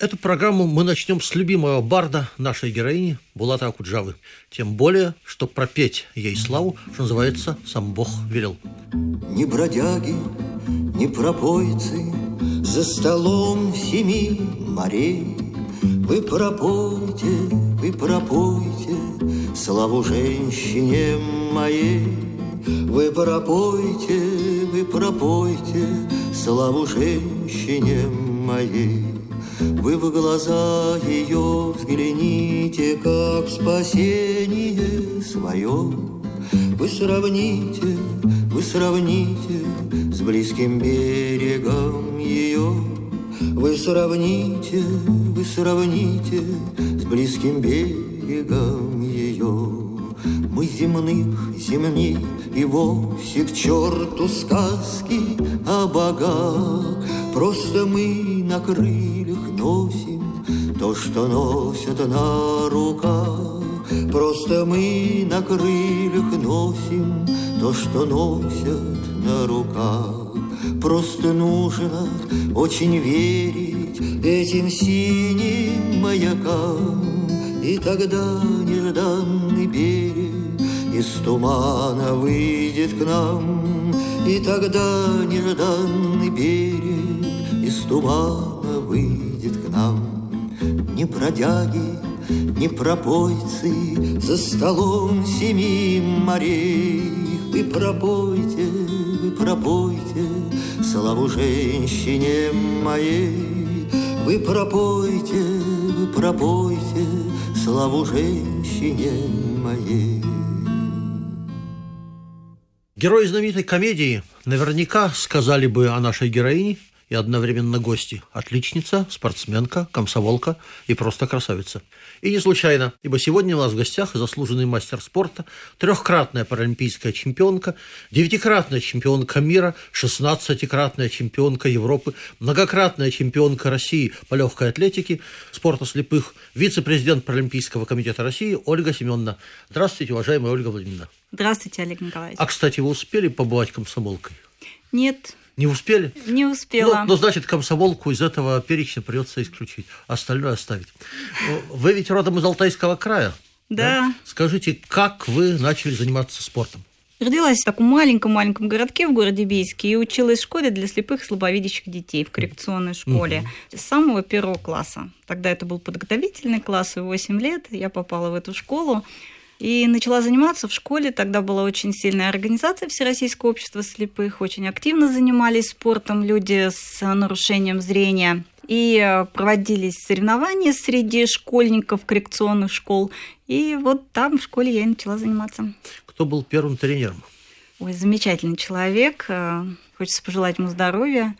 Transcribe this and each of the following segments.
Эту программу мы начнем с любимого барда нашей героини Булата Акуджавы. Тем более, что пропеть ей славу, что называется, сам Бог велел. Ни бродяги, ни пропойцы За столом семи морей Вы пропойте, вы пропойте Славу женщине моей Вы пропойте, вы пропойте Славу женщине моей вы в глаза ее взгляните, как спасение свое. Вы сравните, вы сравните с близким берегом ее. Вы сравните, вы сравните с близким берегом ее. Мы земных земней и вовсе к черту сказки о богах. Просто мы на крыльях носим то, что носят на руках. Просто мы на крыльях носим то, что носят на руках. Просто нужно очень верить этим синим маякам, И тогда нежданный берег из тумана выйдет к нам, И тогда нежданный берег из тумана выйдет нам. Не бродяги, не пропойцы За столом семи морей. Вы пропойте, вы пропойте Славу женщине моей. Вы пропойте, вы пропойте Славу женщине моей. Герои знаменитой комедии наверняка сказали бы о нашей героине и одновременно гости. Отличница, спортсменка, комсомолка и просто красавица. И не случайно, ибо сегодня у нас в гостях заслуженный мастер спорта, трехкратная паралимпийская чемпионка, девятикратная чемпионка мира, шестнадцатикратная чемпионка Европы, многократная чемпионка России по легкой атлетике, спорта слепых, вице-президент Паралимпийского комитета России Ольга Семеновна. Здравствуйте, уважаемая Ольга Владимировна. Здравствуйте, Олег Николаевич. А, кстати, вы успели побывать комсомолкой? Нет, Не успели? не успела. Ну, ну, значит, комсомолку из этого перечня придется исключить, остальное оставить. Вы ведь родом из Алтайского края. Да. Скажите, как вы начали заниматься спортом? Родилась в таком маленьком-маленьком городке в городе Бийске и училась в школе для слепых и слабовидящих детей в коррекционной школе с самого первого класса. Тогда это был подготовительный класс, и 8 лет я попала в эту школу. И начала заниматься в школе. Тогда была очень сильная организация Всероссийского общества слепых. Очень активно занимались спортом люди с нарушением зрения. И э, проводились соревнования среди школьников коррекционных школ. И вот там в школе я и начала заниматься. Кто был первым тренером? Ой, замечательный человек. э, Хочется пожелать ему здоровья.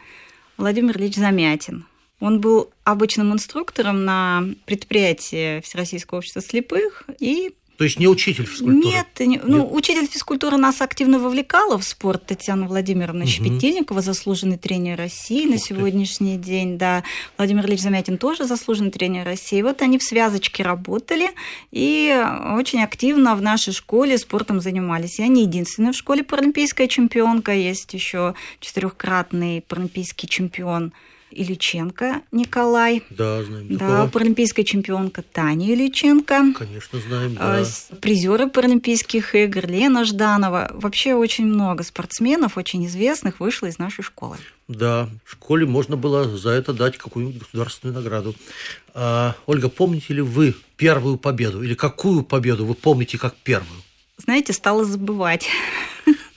Владимир Ильич Замятин. Он был обычным инструктором на предприятии Всероссийского общества слепых и То есть не учитель физкультуры? нет, не- ну, учитель физкультуры нас активно вовлекала в спорт. Татьяна Владимировна Мгм. Щепетильникова, заслуженный тренер России на Ух ты. сегодняшний день. Да, Владимир Ильич Замятин тоже заслуженный тренер России. Вот они в связочке работали и очень активно в нашей школе спортом занимались. Я не единственная в школе паралимпийская чемпионка. Есть еще четырехкратный паралимпийский чемпион Ильиченко Николай. Да, знаем Да, такого. паралимпийская чемпионка Таня Ильиченко. Конечно, знаем, А, да. Призеры Паралимпийских игр Лена Жданова. Вообще очень много спортсменов, очень известных, вышло из нашей школы. Да, в школе можно было за это дать какую-нибудь государственную награду. А, Ольга, помните ли вы первую победу? Или какую победу вы помните как первую? Знаете, стала забывать.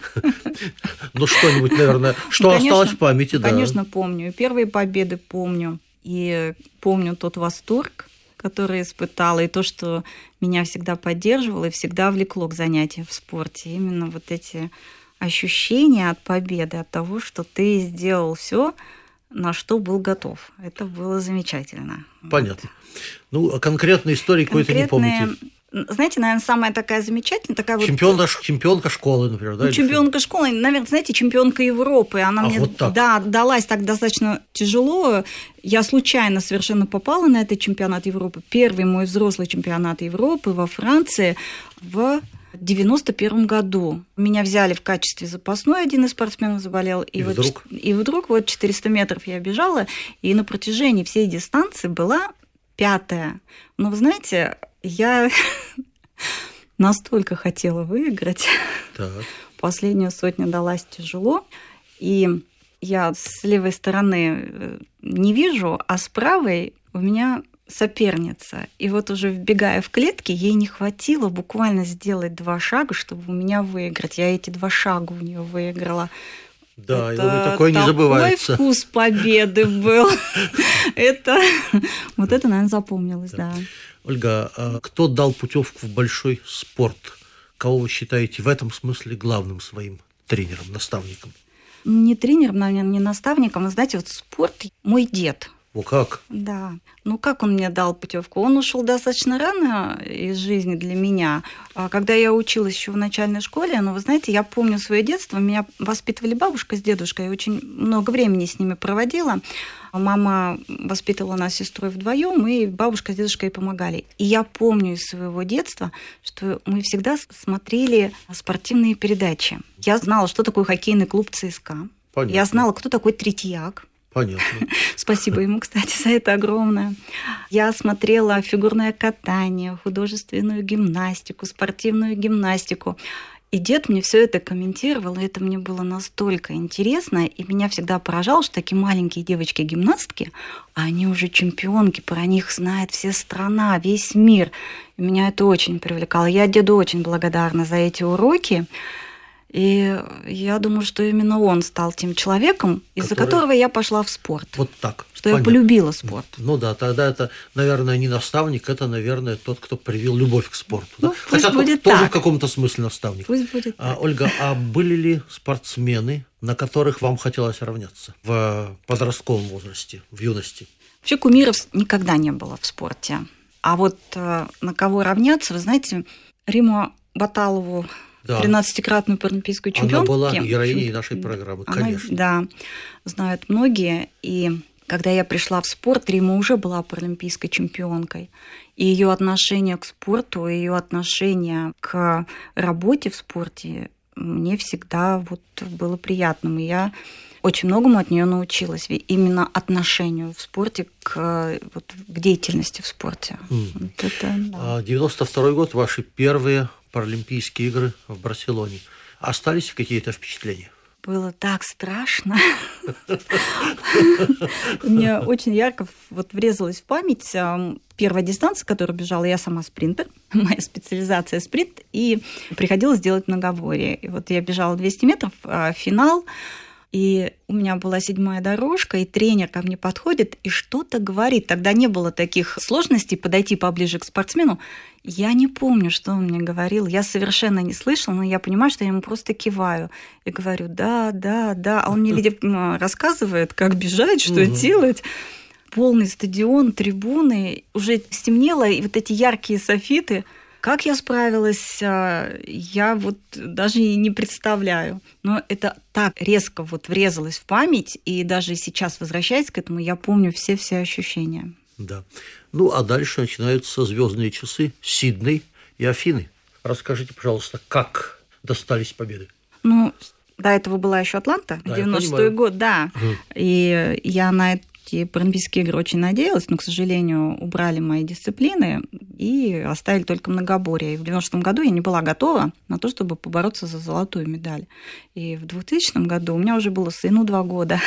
Ну, что-нибудь, наверное, что осталось в памяти, да. Конечно, помню. И Первые победы помню. И помню тот восторг, который испытала, и то, что меня всегда поддерживало и всегда влекло к занятиям в спорте. Именно вот эти ощущения от победы, от того, что ты сделал все на что был готов. Это было замечательно. Понятно. Ну, а конкретной истории какой-то не помните? Знаете, наверное, самая такая замечательная, такая чемпионка, вот... Чемпионка школы, например, да? Чемпионка школы, наверное, знаете, чемпионка Европы. Она а, мне вот так. Да, далась так достаточно тяжело. Я случайно совершенно попала на этот чемпионат Европы. Первый мой взрослый чемпионат Европы во Франции в 91 году. Меня взяли в качестве запасной, один из спортсменов заболел. И, и вот, вдруг? И вдруг вот 400 метров я бежала, и на протяжении всей дистанции была пятая. Но вы знаете, я настолько хотела выиграть. Так. Последнюю сотню далась тяжело. И я с левой стороны э, не вижу, а с правой у меня соперница. И вот уже вбегая в клетки, ей не хватило буквально сделать два шага, чтобы у меня выиграть. Я эти два шага у нее выиграла. Да, это такое не забывается. Такой вкус победы был. Это вот это, наверное, запомнилось, да. Ольга, а кто дал путевку в большой спорт? Кого вы считаете в этом смысле главным своим тренером, наставником? Не тренером, наверное, не наставником. Вы знаете, вот спорт мой дед. О, как? Да. Ну, как он мне дал путевку? Он ушел достаточно рано из жизни для меня. А когда я училась еще в начальной школе, ну, вы знаете, я помню свое детство. Меня воспитывали бабушка с дедушкой. Я очень много времени с ними проводила. Мама воспитывала нас с сестрой вдвоем, и бабушка с дедушкой помогали. И я помню из своего детства, что мы всегда смотрели спортивные передачи. Я знала, что такое хоккейный клуб ЦСКА. Понятно. Я знала, кто такой Третьяк. Понятно. Спасибо ему, кстати, за это огромное. Я смотрела фигурное катание, художественную гимнастику, спортивную гимнастику. И дед мне все это комментировал, и это мне было настолько интересно, и меня всегда поражало, что такие маленькие девочки-гимнастки, а они уже чемпионки, про них знает вся страна, весь мир. И меня это очень привлекало. Я деду очень благодарна за эти уроки. И я думаю, что именно он стал тем человеком, из-за Который... которого я пошла в спорт. Вот так. Что Понятно. я полюбила спорт. Ну да, тогда это, наверное, не наставник, это, наверное, тот, кто привил любовь к спорту. Ну, да? пусть Хотя будет тоже так. в каком-то смысле наставник. Пусть будет а, так. Ольга, а были ли спортсмены, на которых вам хотелось равняться в подростковом возрасте, в юности? Вообще кумиров никогда не было в спорте. А вот э, на кого равняться, вы знаете, Риму Баталову да. 13-кратную паралимпийскую чемпионку. Она была героиней нашей программы, Она, конечно. Да, знают многие. И когда я пришла в спорт, Рима уже была паралимпийской чемпионкой. И ее отношение к спорту, ее отношение к работе в спорте мне всегда вот было приятным. И я очень многому от нее научилась. Именно отношению в спорте к, вот, к деятельности в спорте. Mm. Вот это, да. 92 год, ваши первые Паралимпийские игры в Барселоне. Остались какие-то впечатления? Было так страшно. Мне очень ярко вот врезалась в память первая дистанция, которую бежала, я сама спринтер, моя специализация спринт, и приходилось делать многоборье. И вот я бежала 200 метров, а финал, и у меня была седьмая дорожка, и тренер ко мне подходит и что-то говорит. Тогда не было таких сложностей подойти поближе к спортсмену. Я не помню, что он мне говорил. Я совершенно не слышала, но я понимаю, что я ему просто киваю. И говорю, да, да, да. А он мне, видимо, рассказывает, как бежать, что делать полный стадион, трибуны, уже стемнело, и вот эти яркие софиты – как я справилась, а, я вот даже и не представляю. Но это так резко вот врезалось в память, и даже сейчас, возвращаясь к этому, я помню все-все ощущения. Да. Ну, а дальше начинаются звездные часы Сидней и Афины. Расскажите, пожалуйста, как достались победы? Ну, до этого была еще Атланта, да, 96-й год, да. Угу. И я на эти Паралимпийские игры очень надеялась, но, к сожалению, убрали мои дисциплины и оставили только многоборье. И в 90-м году я не была готова на то, чтобы побороться за золотую медаль. И в 2000 году у меня уже было сыну два года.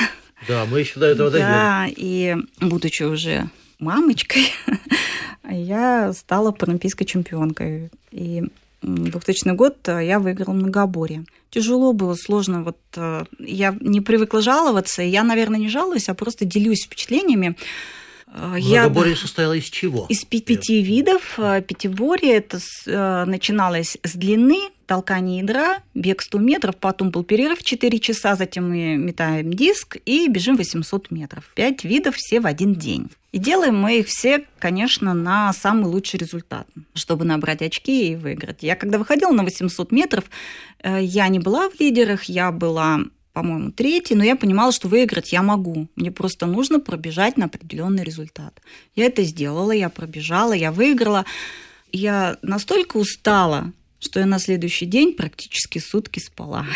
Да, мы еще до этого дойдем. Да, и будучи уже мамочкой, я стала паралимпийской чемпионкой. И 2000 год я выиграла многоборье. Тяжело было, сложно. Вот я не привыкла жаловаться. Я, наверное, не жалуюсь, а просто делюсь впечатлениями. Многоборье я... состояло из чего? Из пяти видов. Пятиборье это начиналось с длины толкание ядра, бег 100 метров, потом был перерыв 4 часа, затем мы метаем диск и бежим 800 метров. Пять видов все в один день. И делаем мы их все, конечно, на самый лучший результат, чтобы набрать очки и выиграть. Я когда выходила на 800 метров, э, я не была в лидерах, я была по-моему, третий, но я понимала, что выиграть я могу. Мне просто нужно пробежать на определенный результат. Я это сделала, я пробежала, я выиграла. Я настолько устала, что я на следующий день практически сутки спала.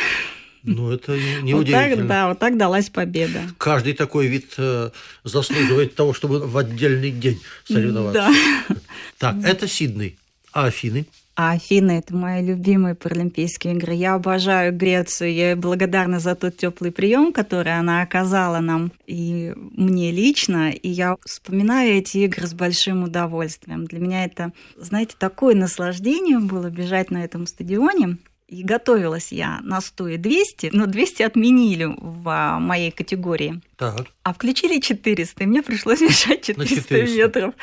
Ну, это не вот удивительно. так, да, вот так далась победа. Каждый такой вид э, заслуживает того, чтобы в отдельный день соревноваться. Да. Так, это Сидней. А Афины? А Афины – это мои любимые Паралимпийские игры. Я обожаю Грецию. Я ей благодарна за тот теплый прием, который она оказала нам и мне лично. И я вспоминаю эти игры с большим удовольствием. Для меня это, знаете, такое наслаждение было бежать на этом стадионе. И готовилась я на 100 и 200, но 200 отменили в а, моей категории. Так. А включили 400, и мне пришлось бежать 400, 400. метров.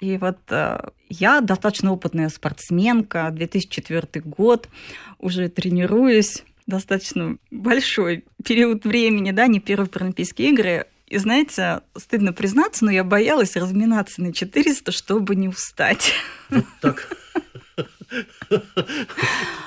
И вот э, я достаточно опытная спортсменка, 2004 год, уже тренируюсь достаточно большой период времени, да, не первые Паралимпийские игры. И знаете, стыдно признаться, но я боялась разминаться на 400, чтобы не устать. Вот так.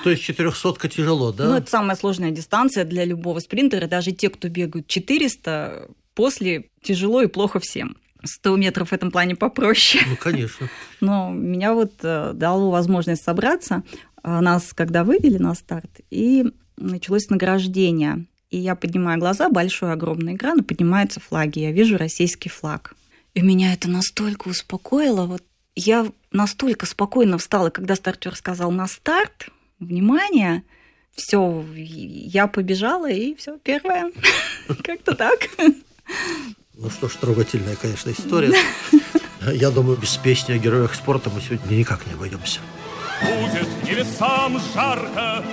То есть 400 тяжело, да? Ну, это самая сложная дистанция для любого спринтера. Даже те, кто бегают 400, после тяжело и плохо всем. 100 метров в этом плане попроще. Ну, конечно. Но меня вот э, дало возможность собраться. А Нас когда вывели на старт, и началось награждение. И я поднимаю глаза, большой огромный экран, и поднимаются флаги. Я вижу российский флаг. И меня это настолько успокоило. Вот я настолько спокойно встала, когда стартер сказал на старт, внимание, все, я побежала, и все, первое. Как-то так. Ну что ж, трогательная, конечно, история. Я думаю, без песни о героях спорта мы сегодня никак не обойдемся. Будет небесам жарко,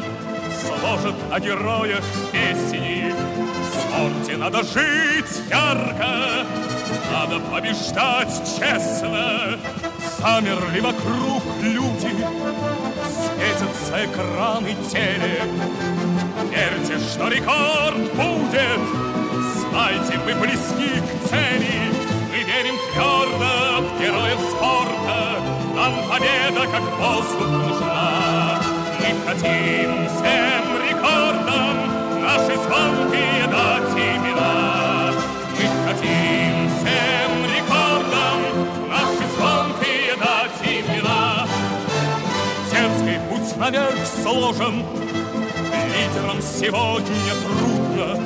Сложат о героях песни. В спорте надо жить ярко, Надо побеждать честно. Замерли вокруг люди, Светятся экраны телек. Верьте, что рекорд будет, Знайте, мы близки к цели. Мы верим твердо в героев спорта, Нам победа, как воздух, нужна. Мы хотим всем рекордам Наши звонкие дать имена. Наверх сложен, Лидерам сегодня трудно,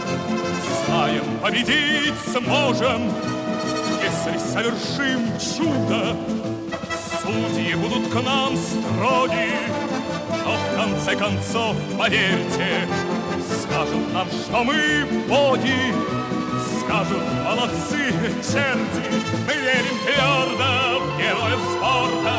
Знаем, победить сможем, Если совершим чудо. Судьи будут к нам строги, Но в конце концов, поверьте, Скажут нам, что мы боги, Скажут, молодцы, черти, Мы верим твердо в героев спорта,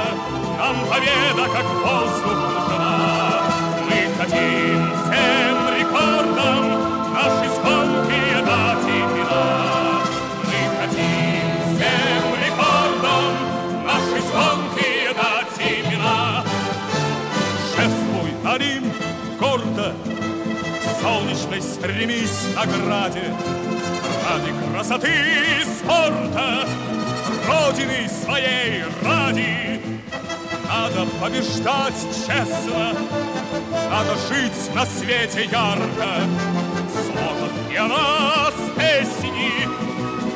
Нам победа, как воздух, нужна. Мы хотим всем рекордам Наши звонкие дать имена. Мы хотим всем рекордам Наши звонкие дать имена. Шествуй, Олимп, гордо, к солнечной стремись награде. Ради красоты и спорта, Родины своей ради. Надо побеждать честно, Надо жить на свете ярко. Сложат и о нас песни,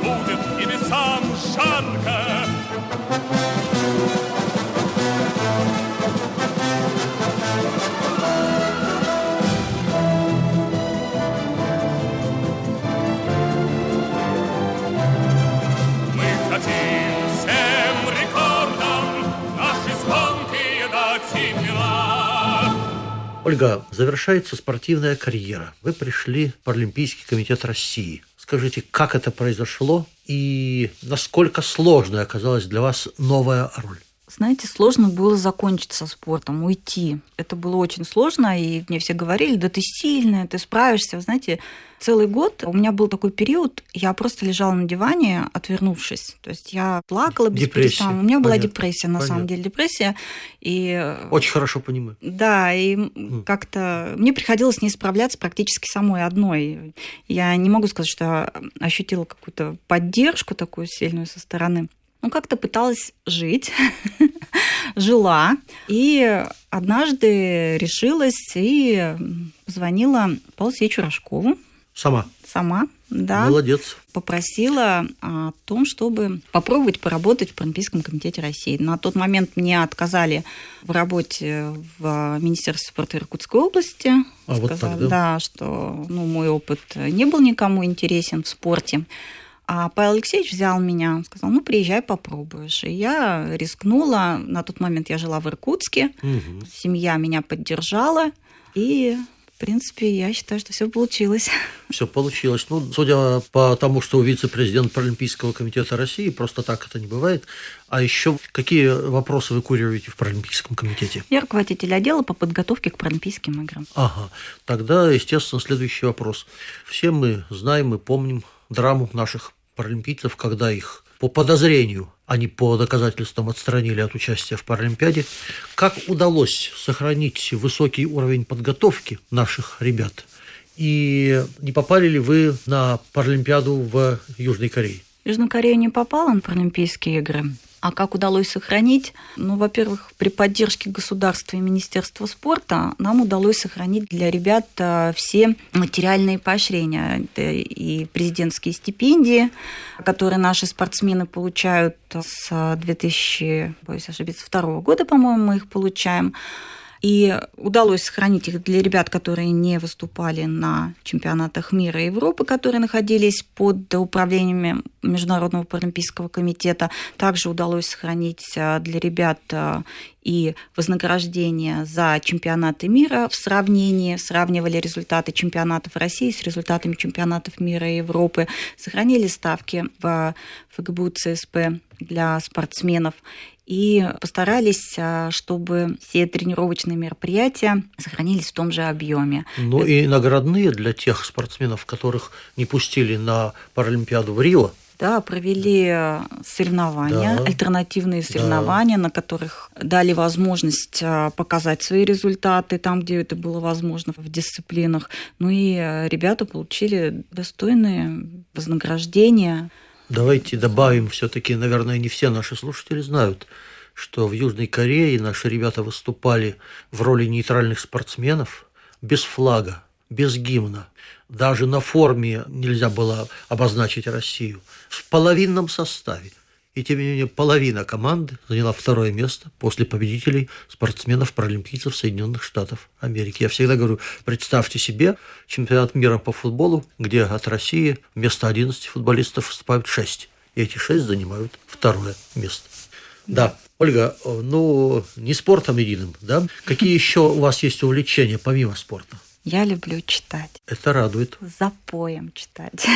Будет небесам жарко. Ольга, завершается спортивная карьера. Вы пришли в Паралимпийский комитет России. Скажите, как это произошло и насколько сложной оказалась для вас новая роль? Знаете, сложно было закончить со спортом, уйти. Это было очень сложно, и мне все говорили, да ты сильная, ты справишься. Вы знаете, целый год у меня был такой период, я просто лежала на диване, отвернувшись. То есть я плакала без Депрессия. У меня была Понятно. депрессия, на самом Понятно. деле, депрессия. И Очень хорошо понимаю. да, и как-то мне приходилось с ней справляться практически самой одной. Я не могу сказать, что ощутила какую-то поддержку такую сильную со стороны. Ну, как-то пыталась жить, жила. И однажды решилась и позвонила Павлу Сечу Рожкову Сама. сама, да, Молодец. попросила о том, чтобы попробовать поработать в Паралимпийском комитете России. На тот момент мне отказали в работе в Министерстве спорта Иркутской области. А, вот так, да? да, что ну, мой опыт не был никому интересен в спорте. А Павел Алексеевич взял меня, сказал, ну, приезжай, попробуешь. И я рискнула. На тот момент я жила в Иркутске. Мгм. Семья меня поддержала. И, в принципе, я считаю, что все получилось. Все получилось. Ну, судя по тому, что вице-президент Паралимпийского комитета России, просто так это не бывает. А еще какие вопросы вы курируете в Паралимпийском комитете? Я руководитель отдела по подготовке к Паралимпийским играм. Ага, тогда, естественно, следующий вопрос. Все мы знаем и помним драму наших паралимпийцев, когда их по подозрению, а не по доказательствам отстранили от участия в Паралимпиаде. Как удалось сохранить высокий уровень подготовки наших ребят? И не попали ли вы на Паралимпиаду в Южной Корее? В Южную Корею не попала на Паралимпийские игры. А как удалось сохранить? Ну, во-первых, при поддержке государства и Министерства спорта нам удалось сохранить для ребят э, все материальные поощрения. Это и президентские стипендии, которые наши спортсмены получают с 2000, боюсь ошибиться, второго года, по-моему, мы их получаем. И удалось сохранить их для ребят, которые не выступали на чемпионатах мира и Европы, которые находились под управлением Международного паралимпийского комитета. Также удалось сохранить а, для ребят а, и вознаграждение за чемпионаты мира в сравнении, сравнивали результаты чемпионатов России с результатами чемпионатов мира и Европы, сохранили ставки в ФГБУ ЦСП для спортсменов и постарались, а, чтобы все тренировочные мероприятия сохранились в том же объеме. Ну и наградные для тех спортсменов, которых не пустили на Паралимпиаду в Рио. Да, провели э, соревнования, Да. альтернативные соревнования, на которых дали возможность э, показать свои результаты там, где это было возможно в дисциплинах. Ну и э, ребята получили достойные вознаграждения. Давайте добавим, все-таки, наверное, не все наши слушатели знают, что в Южной Корее наши ребята выступали в роли нейтральных спортсменов без флага, без гимна. Даже на форме нельзя было обозначить Россию. В половинном составе. И тем не менее половина команды заняла второе место после победителей спортсменов-паралимпийцев Соединенных Штатов Америки. Я всегда говорю, представьте себе чемпионат мира по футболу, где от России вместо 11 футболистов выступают 6. И эти 6 занимают второе место. Да, Ольга, э, ну, не спортом единым, да? Какие еще у вас есть увлечения помимо спорта? Я люблю читать, Это радует. за поем читать.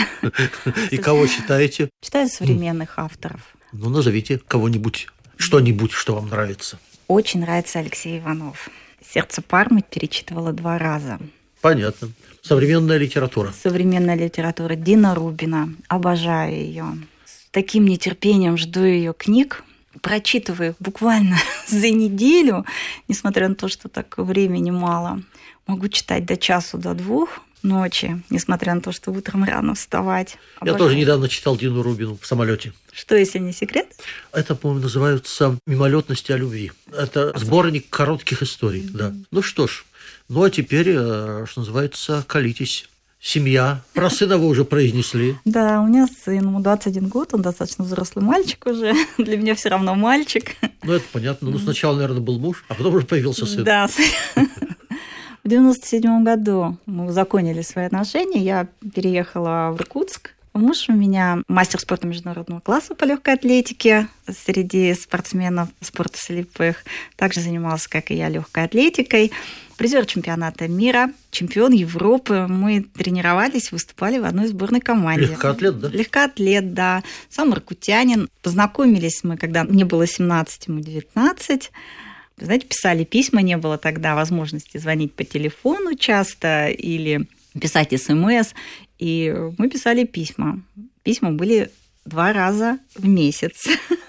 И кого читаете? Читаю современных авторов. Ну, назовите кого-нибудь, что-нибудь, что вам нравится. Очень нравится Алексей Иванов. «Сердце Пармы» перечитывала два раза. Понятно. Современная литература. Современная литература Дина Рубина. Обожаю ее. С таким нетерпением жду ее книг. Прочитываю буквально за неделю, несмотря на то, что так времени мало. Могу читать до часу, до двух ночи, несмотря на то, что утром рано вставать. Я Обожаю. тоже недавно читал Дину Рубину в самолете. Что, если не секрет? Это, по-моему, называется «Мимолетности о любви». Это сборник коротких историй, да. Ну что ж, ну а теперь, э, что называется, колитесь. Семья. Про сына вы уже произнесли. Да, у меня сын, ему 21 год, он достаточно взрослый мальчик уже. Для меня все равно мальчик. Ну, это понятно. Ну, сначала, наверное, был муж, а потом уже появился сын. Да. В 97 году мы узаконили свои отношения. Я переехала в Иркутск. Муж у меня мастер спорта международного класса по легкой атлетике среди спортсменов спорта слепых. Также занимался, как и я, легкой атлетикой. Призер чемпионата мира, чемпион Европы. Мы тренировались, выступали в одной сборной команде. Легкоатлет, да? Легкоатлет, да. Сам иркутянин. Познакомились мы, когда мне было 17, ему 19. Знаете, писали письма, не было тогда возможности звонить по телефону часто или писать смс. И мы писали письма. Письма были два раза в месяц.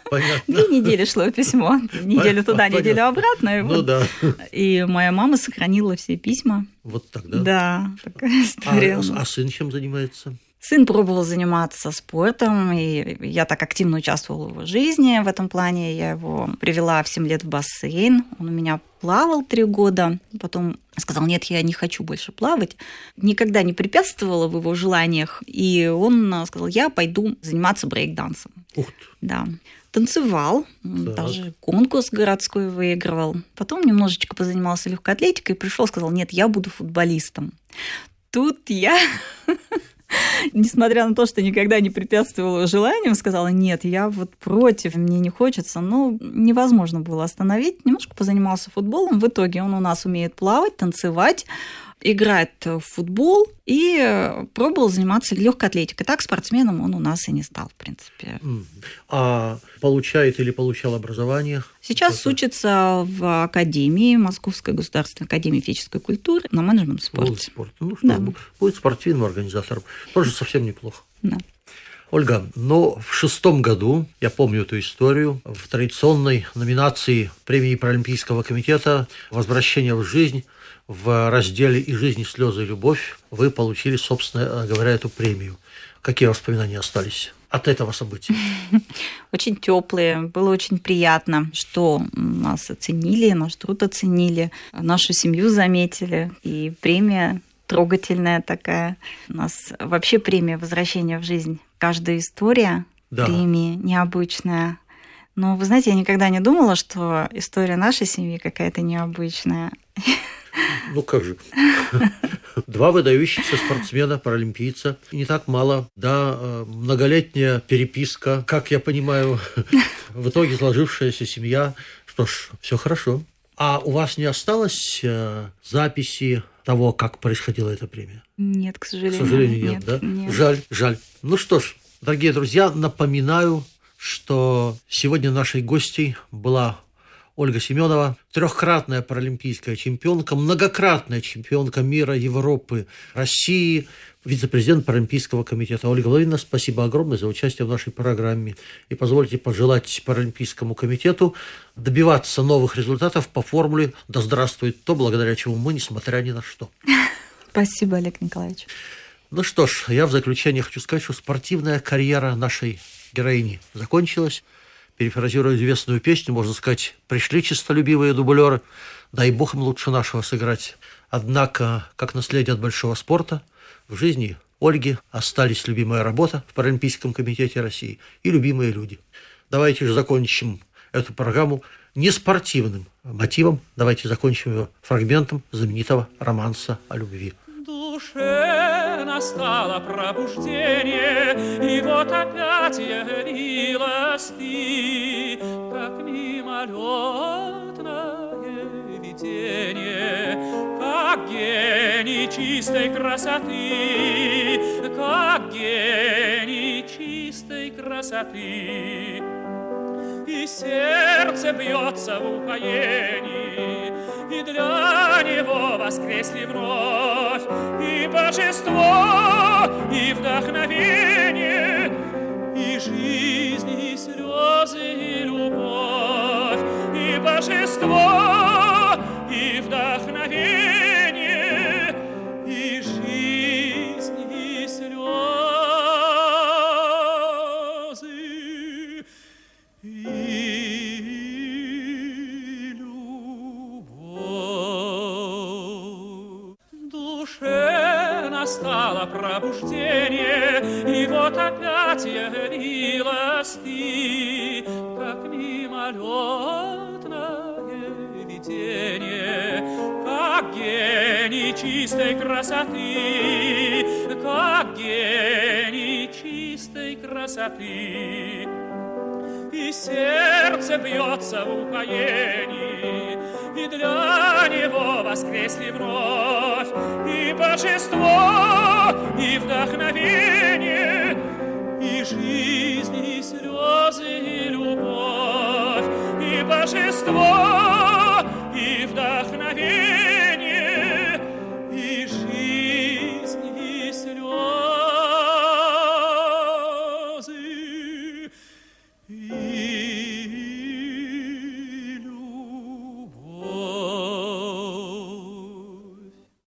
Понятно. Две недели шло письмо. Неделю туда, Понятно. неделю обратно. И, Ну вот. да. и моя мама сохранила все письма. Вот так, да? Да, такая А, история. а сын чем занимается? Сын пробовал заниматься спортом, и я так активно участвовала в его жизни в этом плане. Я его привела в 7 лет в бассейн. Он у меня плавал три года. Потом сказал, нет, я не хочу больше плавать. Никогда не препятствовала в его желаниях. И он сказал, я пойду заниматься брейк-дансом. Ух ты. Да. Танцевал, Так. даже конкурс городской выигрывал. Потом немножечко позанимался легкой атлетикой и пришел, сказал, нет, я буду футболистом. Тут я, несмотря на то, что никогда не препятствовала желаниям, сказала, нет, я вот против, мне не хочется. Но невозможно было остановить. Немножко позанимался футболом. В итоге он у нас умеет плавать, танцевать, играет в футбол и э, пробовал заниматься легкой атлетикой. Так спортсменом он у нас и не стал, в принципе. А получает или получал образование? Сейчас Какое? учится в Академии, Московской государственной академии физической культуры на менеджмент спорте. спорта. Ну что, Да. будет спортивным организатором. Тоже совсем неплохо. Да. Ольга, но в шестом году, я помню эту историю, в традиционной номинации премии Паралимпийского комитета «Возвращение в жизнь» в разделе «И жизнь, и слезы, и любовь» вы получили, собственно говоря, эту премию. Какие воспоминания остались от этого события? Очень теплые, было очень приятно, что нас оценили, наш труд оценили, нашу семью заметили, и премия трогательная такая. У нас вообще премия возвращения в жизнь. Каждая история Да. премии необычная. Но вы знаете, я никогда не думала, что история нашей семьи какая-то необычная. Ну как же. Два выдающихся спортсмена, паралимпийца. Не так мало. Да, э, многолетняя переписка, как я понимаю, в итоге сложившаяся семья. Что ж, все хорошо. А у вас не осталось э, записи того, как происходила эта премия? Нет, к К сожалению. сожалению, нет, да? нет. Жаль, жаль. Ну что ж, дорогие друзья, напоминаю, что сегодня нашей гостьей была Ольга Семенова, трехкратная паралимпийская чемпионка, многократная чемпионка мира, Европы, России, вице-президент Паралимпийского комитета. Ольга Владимировна, спасибо огромное за участие в нашей программе. И позвольте пожелать Паралимпийскому комитету добиваться новых результатов по формуле «Да здравствует то, благодаря чему мы, несмотря ни на что». Спасибо, Олег Николаевич. Ну что ж, я в заключение хочу сказать, что спортивная карьера нашей героини закончилась. Перефразируя известную песню, можно сказать, пришли чистолюбивые дублеры, дай бог им лучше нашего сыграть. Однако, как наследие от большого спорта, в жизни Ольги остались любимая работа в Паралимпийском комитете России и любимые люди. Давайте же закончим эту программу не спортивным мотивом. Давайте закончим ее фрагментом знаменитого романса о любви. душе настало пробуждение, И вот опять явилась ты, Как мимолетное видение, Как гений чистой красоты, Как гений чистой красоты. И сердце бьется в упоении, И для воскресли вновь. И божество, и вдохновение, И жизнь, и слезы, и любовь, И божество, как гений чистой красоты, как гений чистой красоты. И сердце бьется в упоении, и для него воскресли вновь и божество, и вдохновение, и жизнь, и слезы, и любовь, и божество,